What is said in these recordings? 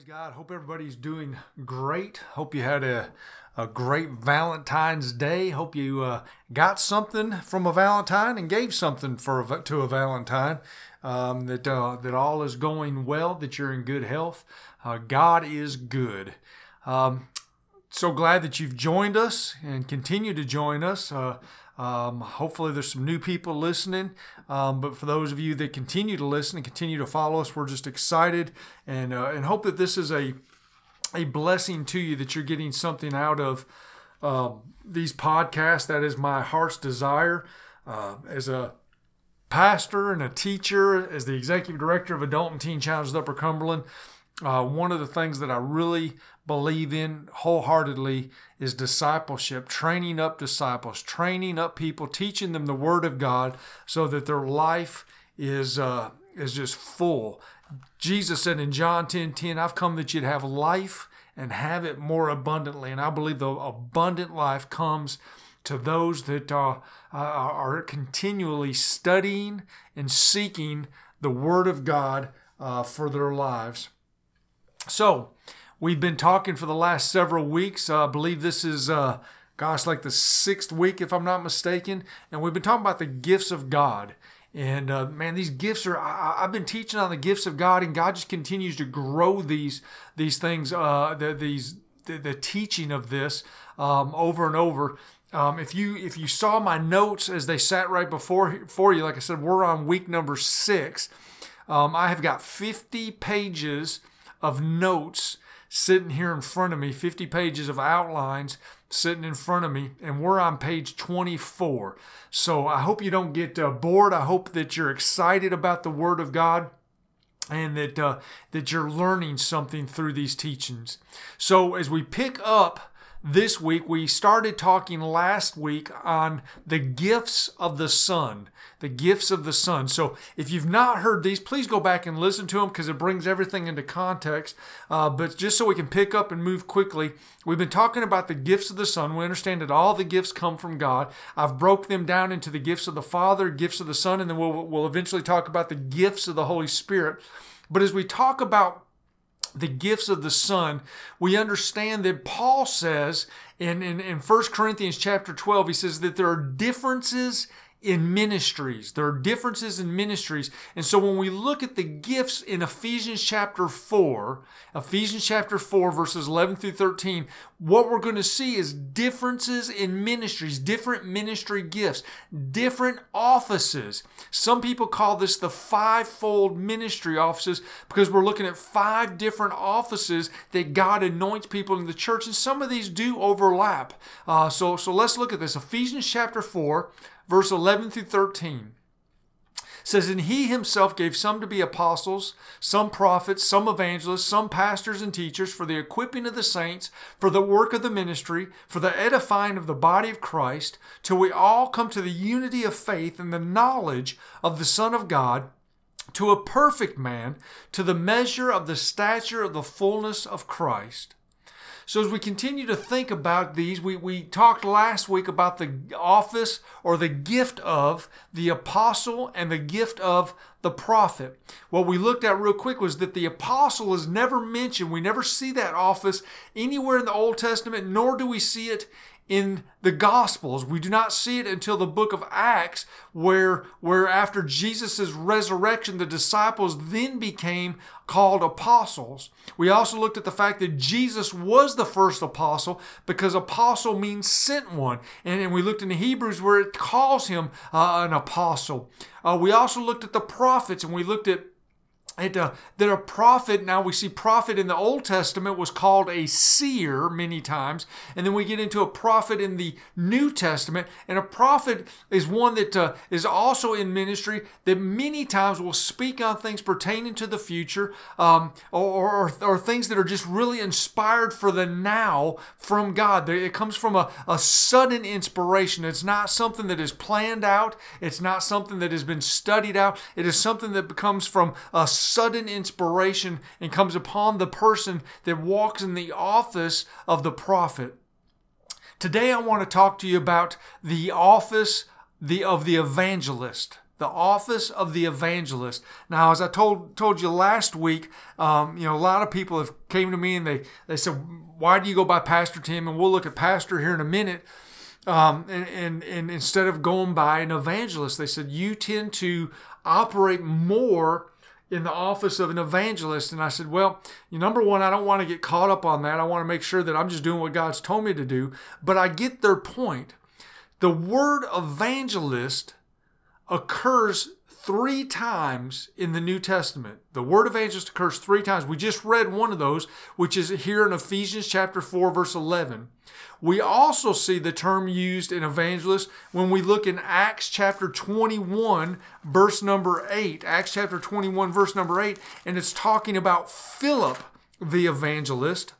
Praise God. Hope everybody's doing great. Hope you had a, a great Valentine's Day. Hope you uh, got something from a Valentine and gave something for a, to a Valentine. Um, that uh, that all is going well. That you're in good health. Uh, God is good. Um, so glad that you've joined us and continue to join us. Um, hopefully, there's some new people listening. Um, but for those of you that continue to listen and continue to follow us, we're just excited and uh, and hope that this is a a blessing to you that you're getting something out of uh, these podcasts. That is my heart's desire uh, as a pastor and a teacher, as the executive director of Adult and Teen Challenges Upper Cumberland. Uh, one of the things that I really believe in wholeheartedly is discipleship, training up disciples, training up people, teaching them the Word of God so that their life is, uh, is just full. Jesus said in John 10 10, I've come that you'd have life and have it more abundantly. And I believe the abundant life comes to those that uh, are continually studying and seeking the Word of God uh, for their lives. So, we've been talking for the last several weeks. Uh, I believe this is, uh, gosh, like the sixth week, if I'm not mistaken. And we've been talking about the gifts of God. And uh, man, these gifts are. I, have been teaching on the gifts of God, and God just continues to grow these these things. Uh, the, these the, the teaching of this um, over and over. Um, if you if you saw my notes as they sat right before for you, like I said, we're on week number six. Um, I have got 50 pages of notes sitting here in front of me, 50 pages of outlines sitting in front of me, and we're on page 24. So I hope you don't get uh, bored. I hope that you're excited about the Word of God and that uh, that you're learning something through these teachings. So as we pick up this week. We started talking last week on the gifts of the Son. The gifts of the Son. So if you've not heard these, please go back and listen to them because it brings everything into context. Uh, but just so we can pick up and move quickly, we've been talking about the gifts of the Son. We understand that all the gifts come from God. I've broke them down into the gifts of the Father, gifts of the Son, and then we'll, we'll eventually talk about the gifts of the Holy Spirit. But as we talk about the gifts of the Son, we understand that Paul says in, in, in 1 Corinthians chapter 12, he says that there are differences in ministries. There are differences in ministries. And so when we look at the gifts in Ephesians chapter 4, Ephesians chapter 4, verses 11 through 13, what we're going to see is differences in ministries, different ministry gifts, different offices. Some people call this the fivefold ministry offices because we're looking at five different offices that God anoints people in the church, and some of these do overlap. Uh, so, so let's look at this. Ephesians chapter 4, verse 11 through 13 says, And he himself gave some to be apostles, some prophets, some evangelists, some pastors and teachers for the equipping of the saints, for the work of the ministry, for the edifying of the body of Christ, till we all come to the unity of faith and the knowledge of the Son of God, to a perfect man, to the measure of the stature of the fullness of Christ. So, as we continue to think about these, we, we talked last week about the office or the gift of the apostle and the gift of the prophet. What we looked at real quick was that the apostle is never mentioned. We never see that office anywhere in the Old Testament, nor do we see it in the gospels. We do not see it until the book of acts where where after jesus' resurrection the disciples then became called apostles. We also looked at the fact that jesus was the first apostle because apostle means sent one. And, and we looked in the hebrews where it calls him uh, an apostle. Uh, we also looked at the prophets and we looked at uh, that a prophet, now we see prophet in the Old Testament was called a seer many times, and then we get into a prophet in the New Testament, and a prophet is one that uh, is also in ministry that many times will speak on things pertaining to the future um, or, or, or, things that are just really inspired for the now from God. It comes from a, a sudden inspiration. It's not something that is planned out, it's not something that has been studied out, it is something that comes from a sudden inspiration and comes upon the person that walks in the office of the prophet. Today I want to talk to you about the office the, of the evangelist. the office of the evangelist. Now, as I told told you last week, um, you know, a lot of people have came to me and they they said, "Why do you go by Pastor Tim?" And we'll look at Pastor here in a minute. Um, and, and and instead of going by an evangelist, they said you tend to operate more in the office of an evangelist. And I said, well, number one, I don't want to get caught up on that. I want to make sure that I'm just doing what God's told me to do. But I get their point. The word evangelist occurs three times in the New Testament. The word evangelist occurs three times. We just read one of those, which is here in Ephesians chapter 4, verse 11. We also see the term used in evangelist when we look in Acts chapter 21, verse number 8. Acts chapter 21, verse number 8, and it's talking about Philip the evangelist.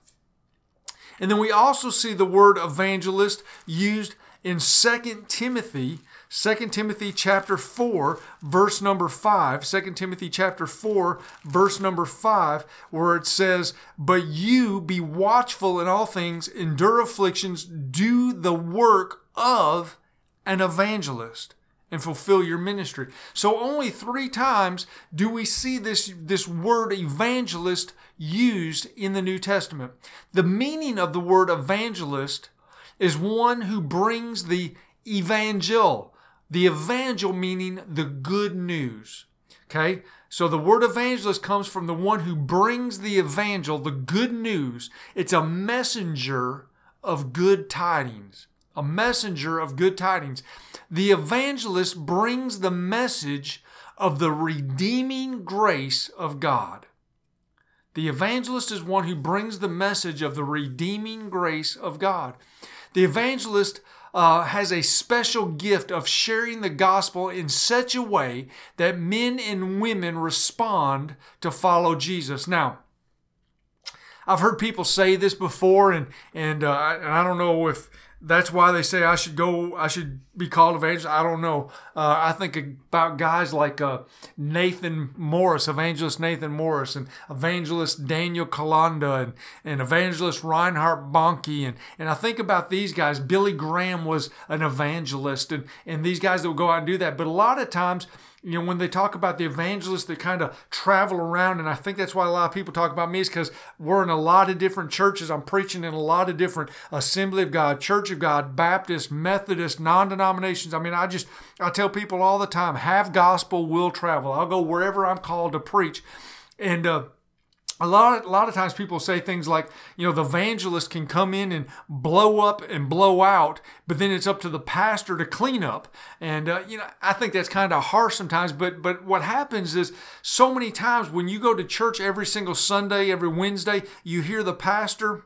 And then we also see the word evangelist used in 2 Timothy 2 Timothy chapter 4 verse number 5 2 Timothy chapter 4 verse number 5 where it says but you be watchful in all things endure afflictions do the work of an evangelist and fulfill your ministry. So only 3 times do we see this this word evangelist used in the New Testament. The meaning of the word evangelist is one who brings the evangel, the evangel meaning the good news. Okay? So the word evangelist comes from the one who brings the evangel, the good news. It's a messenger of good tidings. A messenger of good tidings. The evangelist brings the message of the redeeming grace of God. The evangelist is one who brings the message of the redeeming grace of God. The evangelist uh, has a special gift of sharing the gospel in such a way that men and women respond to follow Jesus. Now, I've heard people say this before, and and, uh, and I don't know if that's why they say I should go. I should be called evangelist. I don't know. Uh, I think about guys like uh, Nathan Morris, evangelist Nathan Morris, and evangelist Daniel Kolenda, and, and evangelist Reinhard Bonnke, and and I think about these guys. Billy Graham was an evangelist, and and these guys that will go out and do that. But a lot of times you know, when they talk about the evangelists that kind of travel around, and I think that's why a lot of people talk about me is because we're in a lot of different churches. I'm preaching in a lot of different Assembly of God, Church of God, Baptist, Methodist, non denominations. I mean, I just, I tell people all the time, have gospel, will travel. I'll go wherever I'm called to preach. And, uh, a lot of, a lot of times people say things like you know the evangelist can come in and blow up and blow out but then it's up to the pastor to clean up. And uh, you know i think that's kind of harsh sometimes but but what happens is so many times when you go to church every single sunday every wednesday you hear the pastor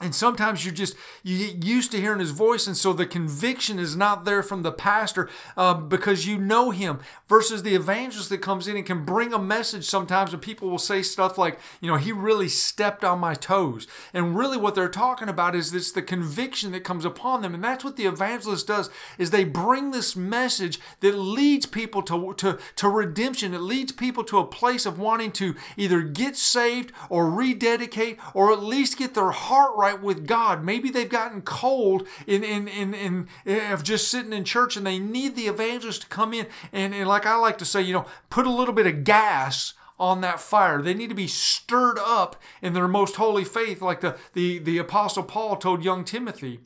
and sometimes you're just you get used to hearing his voice and so the conviction is not there from the pastor uh, because you know him versus the evangelist that comes in and can bring a message sometimes and people will say stuff like you know he really stepped on my toes. And really what they're talking about is this the conviction that comes upon them and that's what the evangelist does is they bring this message that leads people to, to, to redemption. It leads people to a place of wanting to either get saved or rededicate or at least get their heart right right with God. Maybe they've gotten cold in, in, in, in, of just sitting in church and they need the evangelist to come in and, and like I like to say, you know, put a little bit of gas on that fire. They need to be stirred up in their most holy faith, like the, the, the Apostle Paul told young Timothy.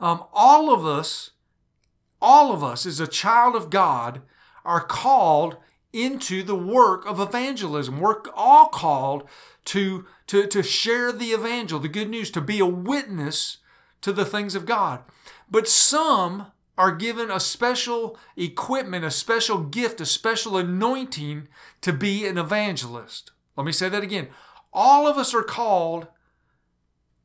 Um, all of us, all of us as a child of God, are called into the work of evangelism. We're all called to, to, to share the evangel, the good news, to be a witness to the things of God. But some are given a special equipment, a special gift, a special anointing to be an evangelist. Let me say that again. All of us are called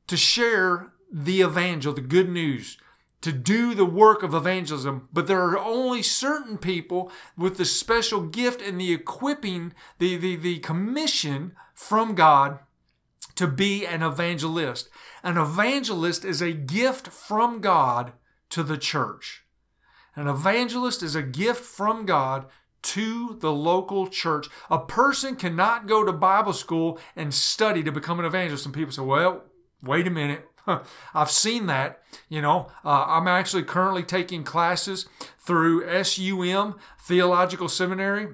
to share the evangel, the good news, to do the work of evangelism, but there are only certain people with the special gift and the equipping, the, the, the commission from God to be an evangelist. An evangelist is a gift from God to the church. An evangelist is a gift from God to the local church. A person cannot go to Bible school and study to become an evangelist. And people say, well, wait a minute. I've seen that. You know, uh, I'm actually currently taking classes through SUM Theological Seminary.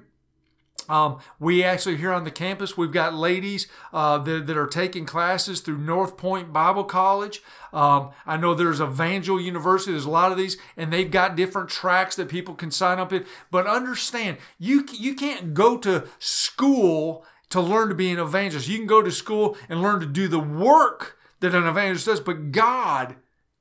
Um, we actually here on the campus, we've got ladies uh, that, that, are taking classes through North Point Bible College. Um, I know there's Evangel University. There's a lot of these, and they've got different tracks that people can sign up in. But understand, you you can't go to school to learn to be an evangelist. You can go to school and learn to do the work that an evangelist does, but God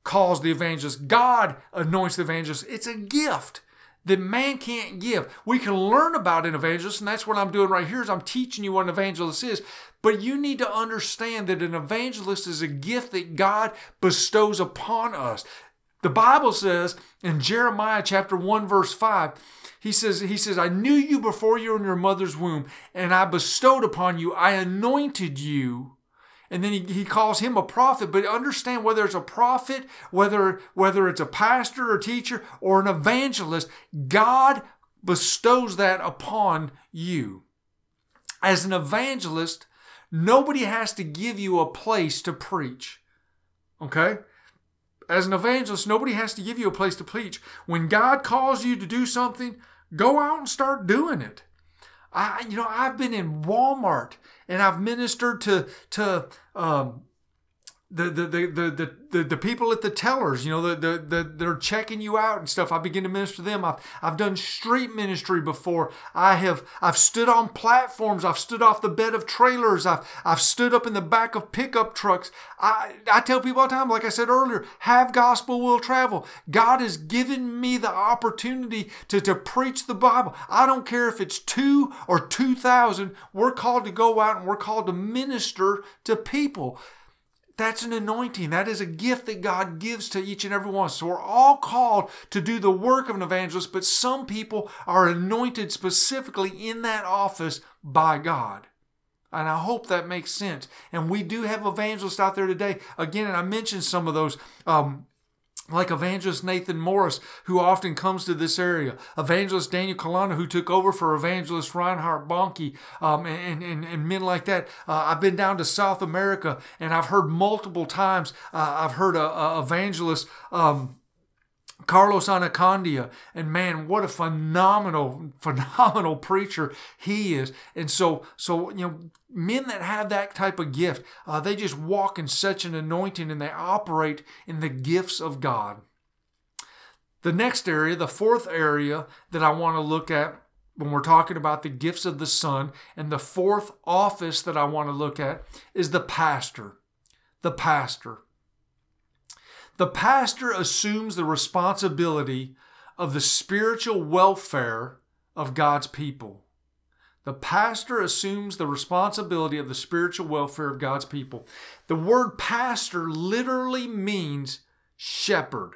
calls the evangelist. God anoints the evangelist. It's a gift that man can't give. We can learn about an evangelist, and that's what I'm doing right here is I'm teaching you what an evangelist is. But you need to understand that an evangelist is a gift that God bestows upon us. The Bible says in Jeremiah chapter 1 verse 5, he says he says I knew you before you were in your mother's womb and I bestowed upon you I anointed you and then he, he calls him a prophet but understand whether it's a prophet whether whether it's a pastor or teacher or an evangelist god bestows that upon you. As an evangelist nobody has to give you a place to preach okay? As an evangelist nobody has to give you a place to preach. When god calls you to do something go out and start doing it I, you know, I've been in Walmart and I've ministered to to um, the, the, the, the, the, people at the tellers, you know, the, the, the, they're checking you out and stuff. I begin to minister to them. I've, I've done street ministry before. I have, I've stood on platforms. I've stood off the bed of trailers. I've, I've stood up in the back of pickup trucks. I, I tell people all the time, like I said earlier, have gospel will travel. God has given me the opportunity to, to preach the Bible. I don't care if it's two or 2,000. We're called to go out and we're called to minister to people. That's an anointing. That is a gift that God gives to each and every one. So we're all called to do the work of an evangelist, but some people are anointed specifically in that office by God. And I hope that makes sense. And we do have evangelists out there today. Again, and I mentioned some of those um, like evangelist Nathan Morris, who often comes to this area, evangelist Daniel Kolenda, who took over for evangelist Reinhard Bonnke, um, and, and, and men like that. Uh, I've been down to South America, and I've heard multiple times, uh, I've heard a, a evangelist um, Carlos Anacondia, and man, what a phenomenal, phenomenal preacher he is. And so, so you know, men that have that type of gift, uh, they just walk in such an anointing, and they operate in the gifts of God. The next area, the fourth area that I want to look at when we're talking about the gifts of the Son, and the fourth office that I want to look at is the pastor. The pastor. The pastor assumes the responsibility of the spiritual welfare of God's people. The pastor assumes the responsibility of the spiritual welfare of God's people. The word pastor literally means shepherd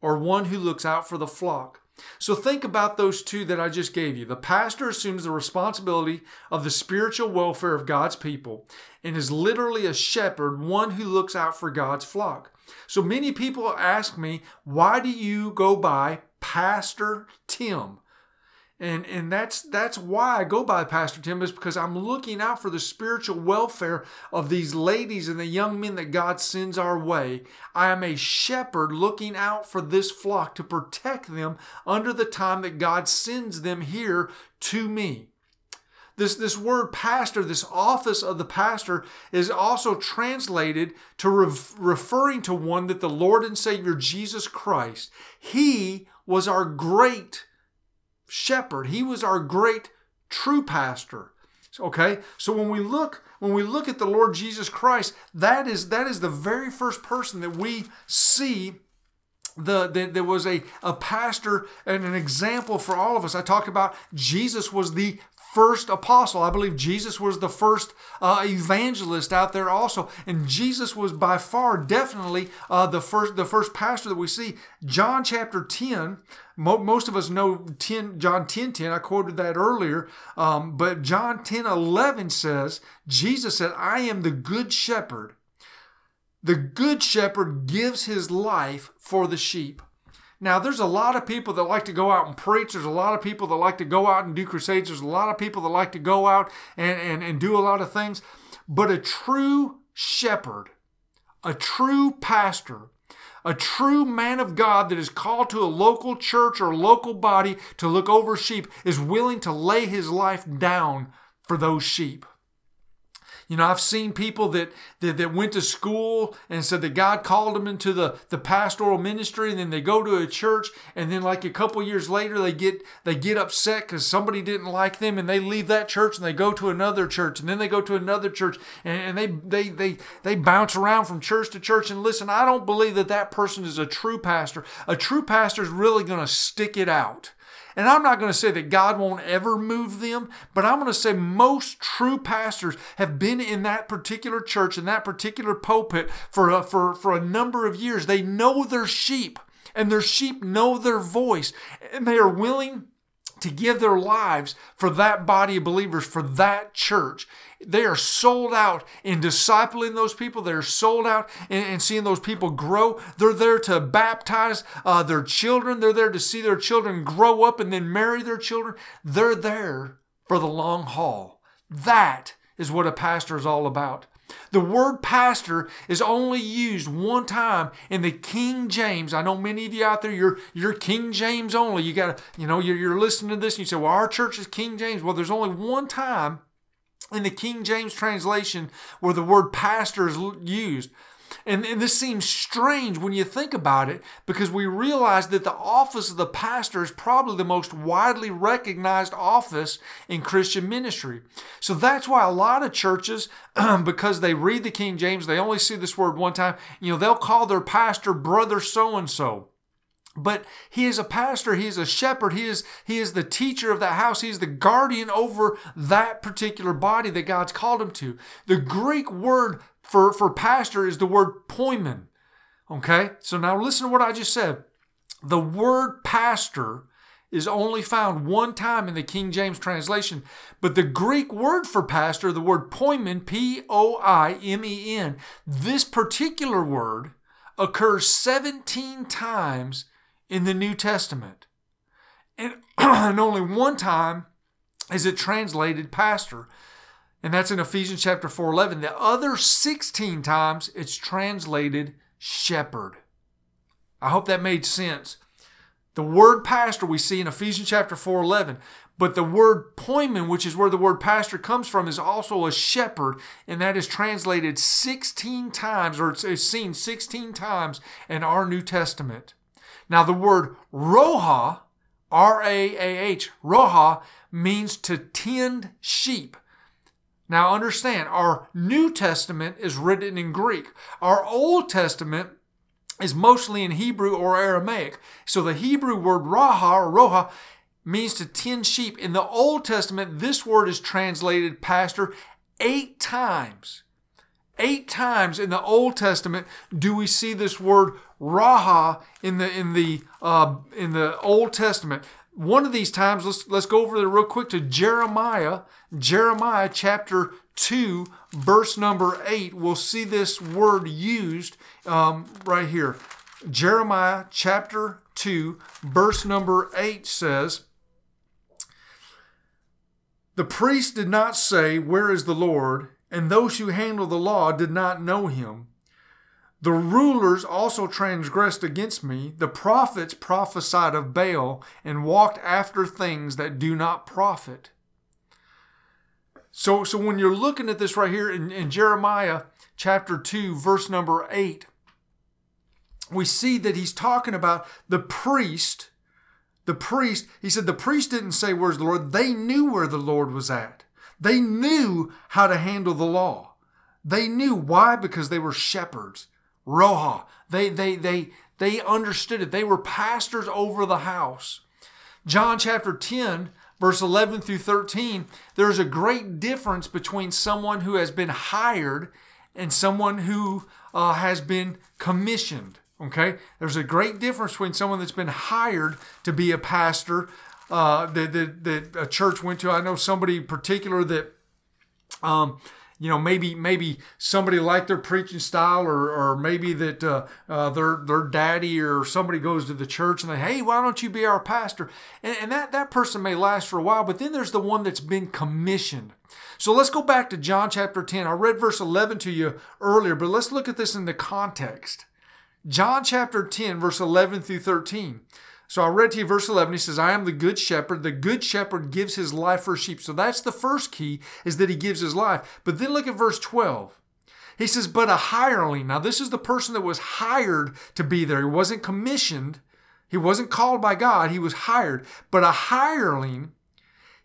or one who looks out for the flock. So think about those two that I just gave you. The pastor assumes the responsibility of the spiritual welfare of God's people and is literally a shepherd, one who looks out for God's flock. So many people ask me, why do you go by Pastor Tim? And, and that's that's why I go by Pastor Tim is because I'm looking out for the spiritual welfare of these ladies and the young men that God sends our way. I am a shepherd looking out for this flock to protect them under the time that God sends them here to me. This, this word pastor, this office of the pastor, is also translated to referring to one that the Lord and Savior Jesus Christ, He was our great shepherd. He was our great true pastor. Okay, so when we look when we look at the Lord Jesus Christ, that is that is the very first person that we see the, the, there was a, a pastor and an example for all of us. I talked about Jesus was the first apostle. I believe Jesus was the first uh, evangelist out there also, and Jesus was by far definitely uh, the first the first pastor that we see. John chapter ten. Mo- most of us know 10, John 10 10. I quoted that earlier. Um, but John 10 11 says, Jesus said, I am the good shepherd. The good shepherd gives his life for the sheep. Now, there's a lot of people that like to go out and preach. There's a lot of people that like to go out and do crusades. There's a lot of people that like to go out and, and, and do a lot of things. But a true shepherd a true pastor, a true man of God that is called to a local church or local body to look over sheep is willing to lay his life down for those sheep. You know, I've seen people that, that, that went to school and said that God called them into the, the pastoral ministry, and then they go to a church, and then like a couple years later, they get they get upset because somebody didn't like them, and they leave that church and they go to another church, and then they go to another church, and, and they they they they bounce around from church to church. And listen, I don't believe that that person is a true pastor. A true pastor is really going to stick it out. And I'm not going to say that God won't ever move them, but I'm going to say most true pastors have been in that particular church, in that particular pulpit for a, for, for a number of years. They know their sheep, and their sheep know their voice, and they are willing to give their lives for that body of believers, for that church. They are sold out in discipling those people. They're sold out in, in seeing those people grow. They're there to baptize uh, their children. They're there to see their children grow up and then marry their children. They're there for the long haul. That is what a pastor is all about. The word pastor is only used one time in the King James. I know many of you out there, you're, you're King James only. You got to, you know, you're, you're listening to this and you say, well, our church is King James. Well, there's only one time in the King James translation where the word pastor is used. And, and, this seems strange when you think about it because we realize that the office of the pastor is probably the most widely recognized office in Christian ministry. So that's why a lot of churches, because they read the King James, they only see this word one time, you know, they'll call their pastor brother so and so but he is a pastor he is a shepherd he is he is the teacher of that house he is the guardian over that particular body that god's called him to the greek word for for pastor is the word poimen okay so now listen to what i just said the word pastor is only found one time in the King James translation. But the Greek word for pastor, the word poimen, P O I M E N, this particular word occurs 17 times in the New Testament. And, and only one time is it translated pastor. And that's in Ephesians chapter 4 11. The other 16 times it's translated shepherd. I hope that made sense. The word pastor we see in Ephesians chapter 4 11. But the word poimen, which is where the word pastor comes from, is also a shepherd, and that is translated 16 times, or it's seen 16 times in our New Testament. Now, the word roha, R A A H, roha, means to tend sheep. Now, understand, our New Testament is written in Greek. Our Old Testament is mostly in Hebrew or Aramaic. So the Hebrew word raha or roha means to tend sheep. In the Old Testament, this word is translated pastor eight times. Eight times in the Old Testament do we see this word raha in the in the uh, in the Old Testament. One of these times, let's let's go over there real quick to Jeremiah, Jeremiah chapter two, verse number eight. We'll see this word used um, right here. Jeremiah chapter two, verse number eight says. The priest did not say, Where is the Lord? And those who handle the law did not know him. The rulers also transgressed against me. The prophets prophesied of Baal and walked after things that do not profit. So, so when you're looking at this right here in, in Jeremiah chapter 2, verse number 8, we see that he's talking about the priest. The priest, he said, the priest didn't say, Where's the Lord? They knew where the Lord was at. They knew how to handle the law. They knew why because they were shepherds. Roha. They they they they understood it. They were pastors over the house. John chapter 10 verse 11 through 13, there's a great difference between someone who has been hired and someone who uh, has been commissioned. Okay? There's a great difference between someone that's been hired to be a pastor uh, that, that, that a church went to. I know somebody particular that um, you know maybe maybe somebody liked their preaching style or, or maybe that uh, uh, their their daddy or somebody goes to the church and they hey why don't you be our pastor? And, and that that person may last for a while but then there's the one that's been commissioned. So let's go back to john chapter 10 i read verse 11 to you earlier but let's look at this in the context. John chapter 10 verse 11 through 13 so I read to you verse 11. He says, I am the good shepherd. The good shepherd gives his life for sheep. So that's the first key is that he gives his life. But then look at verse 12. He says, but a hireling. Now this is the person that was hired to be there. He wasn't commissioned. He wasn't called by God. He was hired. But a hireling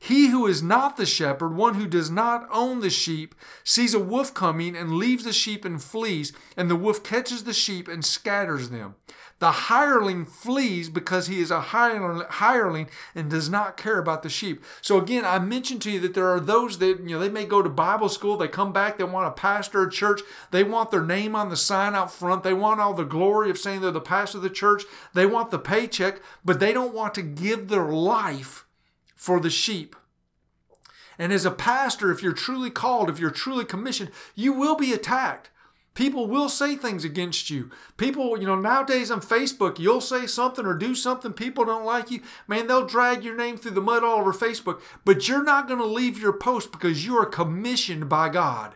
he who is not the shepherd, one who does not own the sheep, sees a wolf coming and leaves the sheep and flees, and the wolf catches the sheep and scatters them. The hireling flees because he is a hireling and does not care about the sheep. So again, I mentioned to you that there are those that, you know, they may go to Bible school, they come back, they want to pastor a church, they want their name on the sign out front, they want all the glory of saying they're the pastor of the church, they want the paycheck, but they don't want to give their life for the sheep. And as a pastor, if you're truly called, if you're truly commissioned, you will be attacked. People will say things against you. People, you know, nowadays on Facebook, you'll say something or do something, people don't like you. Man, they'll drag your name through the mud all over Facebook, but you're not going to leave your post because you are commissioned by God.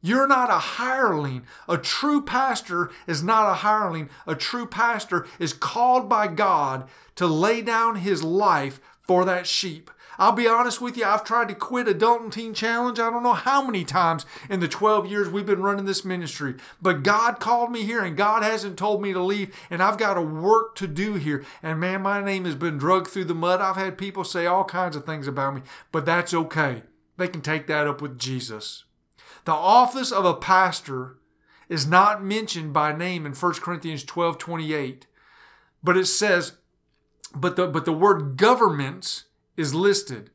You're not a hireling. A true pastor is not a hireling. A true pastor is called by God to lay down his life for that sheep. I'll be honest with you, I've tried to quit Adult and Teen Challenge I don't know how many times in the 12 years we've been running this ministry. But God called me here and God hasn't told me to leave, and I've got a work to do here. And man, my name has been drugged through the mud. I've had people say all kinds of things about me, but that's okay. They can take that up with Jesus. The office of a pastor is not mentioned by name in 1 Corinthians 12 28, but it says, but the but the word governments is listed.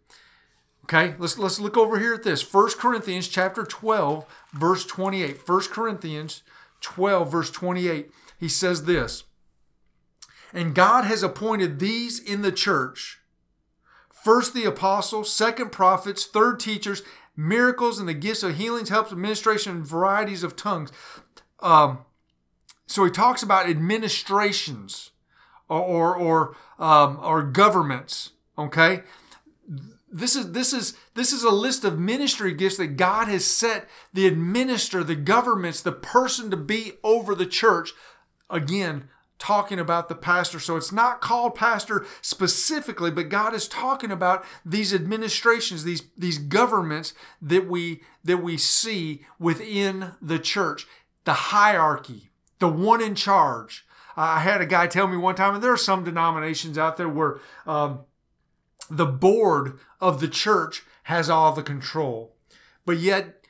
Okay, let's let's look over here at this. 1 Corinthians chapter 12, verse 28. 1 Corinthians 12, verse 28. He says this. And God has appointed these in the church. First the apostles, second prophets, third teachers, miracles and the gifts of healings, helps, administration, and varieties of tongues. Um, so he talks about administrations or or um, or governments. Okay, this is this is this is a list of ministry gifts that God has set the administrator, the governments, the person to be over the church. Again, talking about the pastor. So it's not called pastor specifically, but God is talking about these administrations, these these governments that we that we see within the church, the hierarchy, the one in charge. I had a guy tell me one time, and there are some denominations out there where um, the board of the church has all the control. But yet,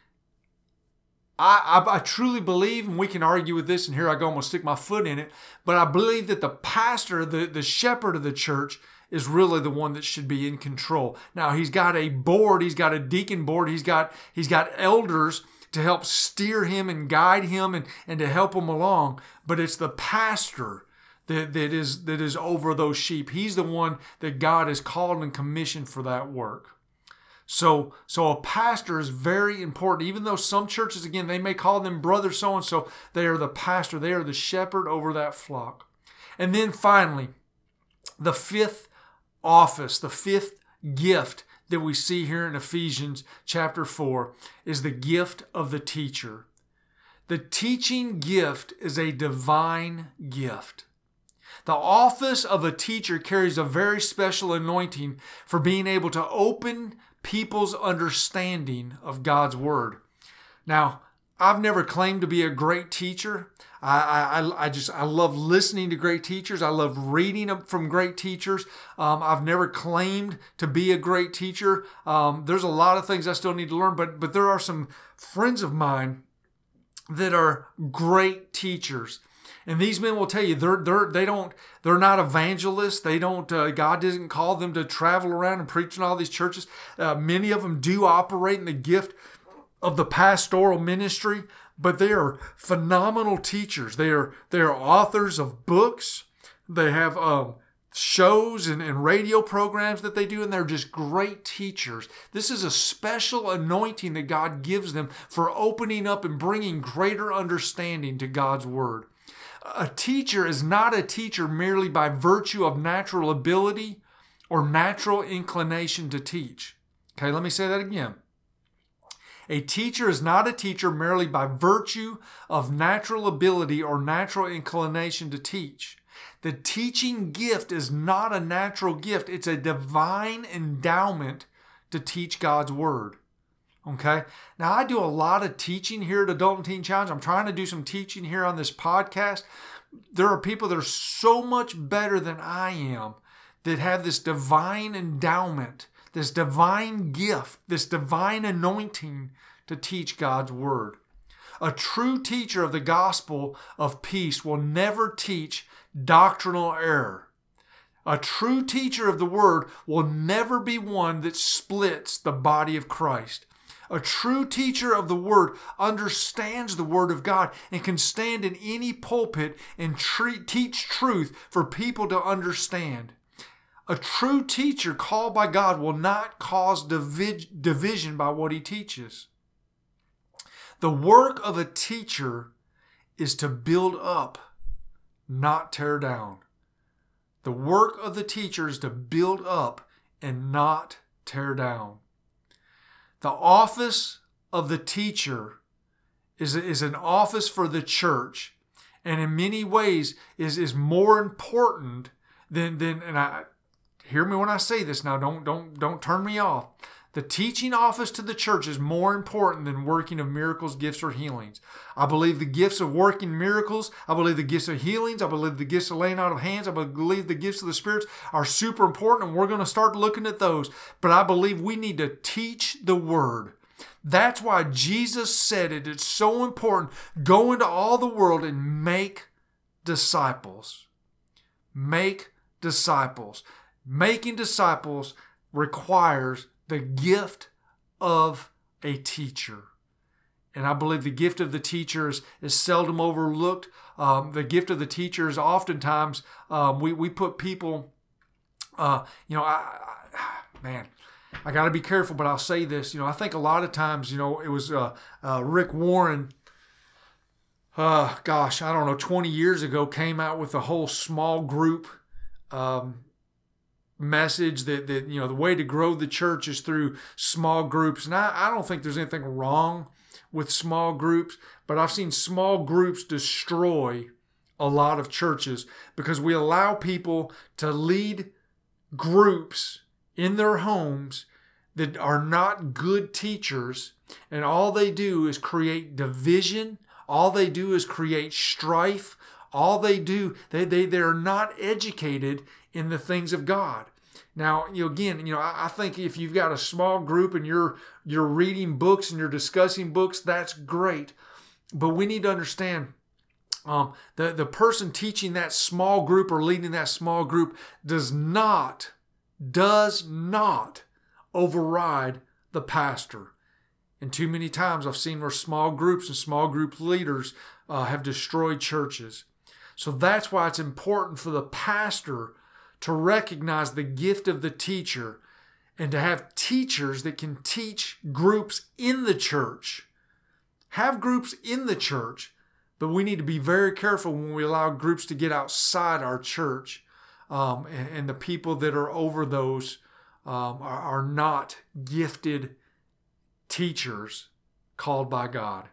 I, I, I, truly believe, and we can argue with this, and here I go, I'm going to stick my foot in it, but I believe that the pastor, the, the shepherd of the church, is really the one that should be in control. Now he's got a board, he's got a deacon board, he's got he's got elders to help steer him and guide him and, and to help him along, but it's the pastor that, that is that is over those sheep. He's the one that God has called and commissioned for that work. So, so a pastor is very important. Even though some churches, again, they may call them brother so and so, they are the pastor. They are the shepherd over that flock. And then finally, the fifth office, the fifth gift that we see here in Ephesians chapter 4 is the gift of the teacher. The teaching gift is a divine gift. The office of a teacher carries a very special anointing for being able to open people's understanding of God's Word. Now, I've never claimed to be a great teacher. I, I, I just I love listening to great teachers. I love reading from great teachers. Um, I've never claimed to be a great teacher. Um, there's a lot of things I still need to learn, but but there are some friends of mine that are great teachers. And these men will tell you they're they're they don't they're not evangelists. They don't uh, God doesn't call them to travel around and preach in all these churches. Uh, many of them do operate in the gift of the pastoral ministry, but they are phenomenal teachers. They are they are authors of books. They have um, shows and, and radio programs that they do, and they're just great teachers. This is a special anointing that God gives them for opening up and bringing greater understanding to God's Word. A teacher is not a teacher merely by virtue of natural ability or natural inclination to teach. Okay, let me say that again. A teacher is not a teacher merely by virtue of natural ability or natural inclination to teach. The teaching gift is not a natural gift, it's a divine endowment to teach God's Word. Okay. Now, I do a lot of teaching here at Adult and Teen Challenge. I'm trying to do some teaching here on this podcast. There are people that are so much better than I am that have this divine endowment, this divine gift, this divine anointing to teach God's Word. A true teacher of the gospel of peace will never teach doctrinal error. A true teacher of the Word will never be one that splits the body of Christ. A true teacher of the Word understands the Word of God and can stand in any pulpit and treat, teach truth for people to understand. A true teacher called by God will not cause divi- division by what he teaches. The work of a teacher is to build up, not tear down. The work of the teacher is to build up and not tear down. The office of the teacher is, is an office for the church and in many ways is, is more important than, than and I hear me when I say this now, don't don't don't turn me off. The teaching office to the church is more important than working of miracles, gifts, or healings. I believe the gifts of working miracles, I believe the gifts of healings, I believe the gifts of laying out of hands, I believe the gifts of the spirits are super important, and we're going to start looking at those. But I believe we need to teach the word. That's why Jesus said it. It's so important. Go into all the world and make disciples. Make disciples. Making disciples requires the gift of a teacher. And I believe the gift of the teacher is, seldom overlooked. Um, the gift of the teacher is oftentimes um, we, we put people, uh, you know, I, I man, I got to be careful, but I'll say this. You know, I think a lot of times, you know, it was uh, uh, Rick Warren. Uh, gosh, I don't know, 20 years ago, came out with a whole small group um, message that, that you know the way to grow the church is through small groups. And I, I don't think there's anything wrong with small groups but i've seen small groups destroy a lot of churches because we allow people to lead groups in their homes that are not good teachers. And all they do is create division. All they do is create strife. All they do they, they they're not educated in the things of God. Now, you know, again, you know, I, I think if you've got a small group and you're you're reading books and you're discussing books, that's great. But we need to understand um, the, the person teaching that small group or leading that small group does not, does not override the pastor. And too many times I've seen where small groups and small group leaders uh, have destroyed churches. So that's why it's important for the pastor to recognize the gift of the teacher and to have teachers that can teach groups in the church. Have groups in the church, but we need to be very careful when we allow groups to get outside our church. Um, and, and, the people that are over those um, are, are not gifted teachers called by God.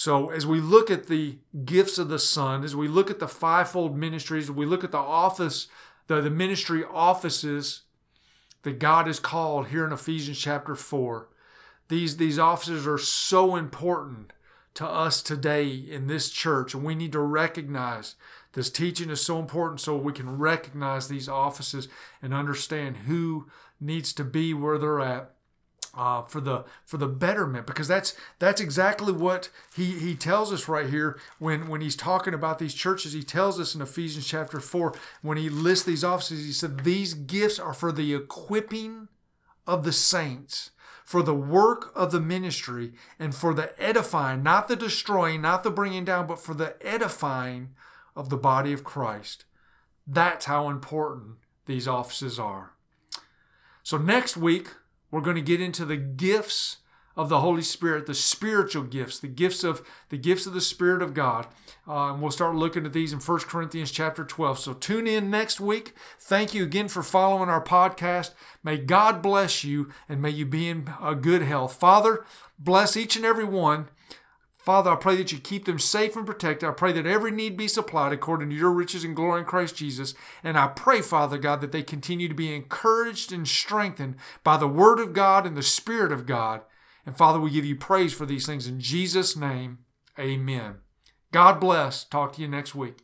So, as we look at the gifts of the Son, as we look at the fivefold ministries, we look at the office, the, the ministry offices that God has called here in Ephesians chapter 4, these, these offices are so important to us today in this church. And we need to recognize this teaching is so important so we can recognize these offices and understand who needs to be where they're at uh, for the for the betterment because that's that's exactly what he he tells us right here when when he's talking about these churches he tells us in Ephesians chapter 4 when he lists these offices he said these gifts are for the equipping of the saints for the work of the ministry and for the edifying not the destroying not the bringing down but for the edifying of the body of Christ That's how important these offices are. So, next week, we're going to get into the gifts of the Holy Spirit, the spiritual gifts, the gifts of the gifts of the Spirit of God. Uh, and we'll start looking at these in 1 Corinthians chapter 12. So tune in next week. Thank you again for following our podcast. May God bless you and may you be in a good health. Father, bless each and every one. Father, I pray that you keep them safe and protected. I pray that every need be supplied according to your riches and glory in Christ Jesus. And I pray, Father God, that they continue to be encouraged and strengthened by the Word of God and the Spirit of God. And Father, we give you praise for these things in Jesus' name. Amen. God bless. Talk to you next week.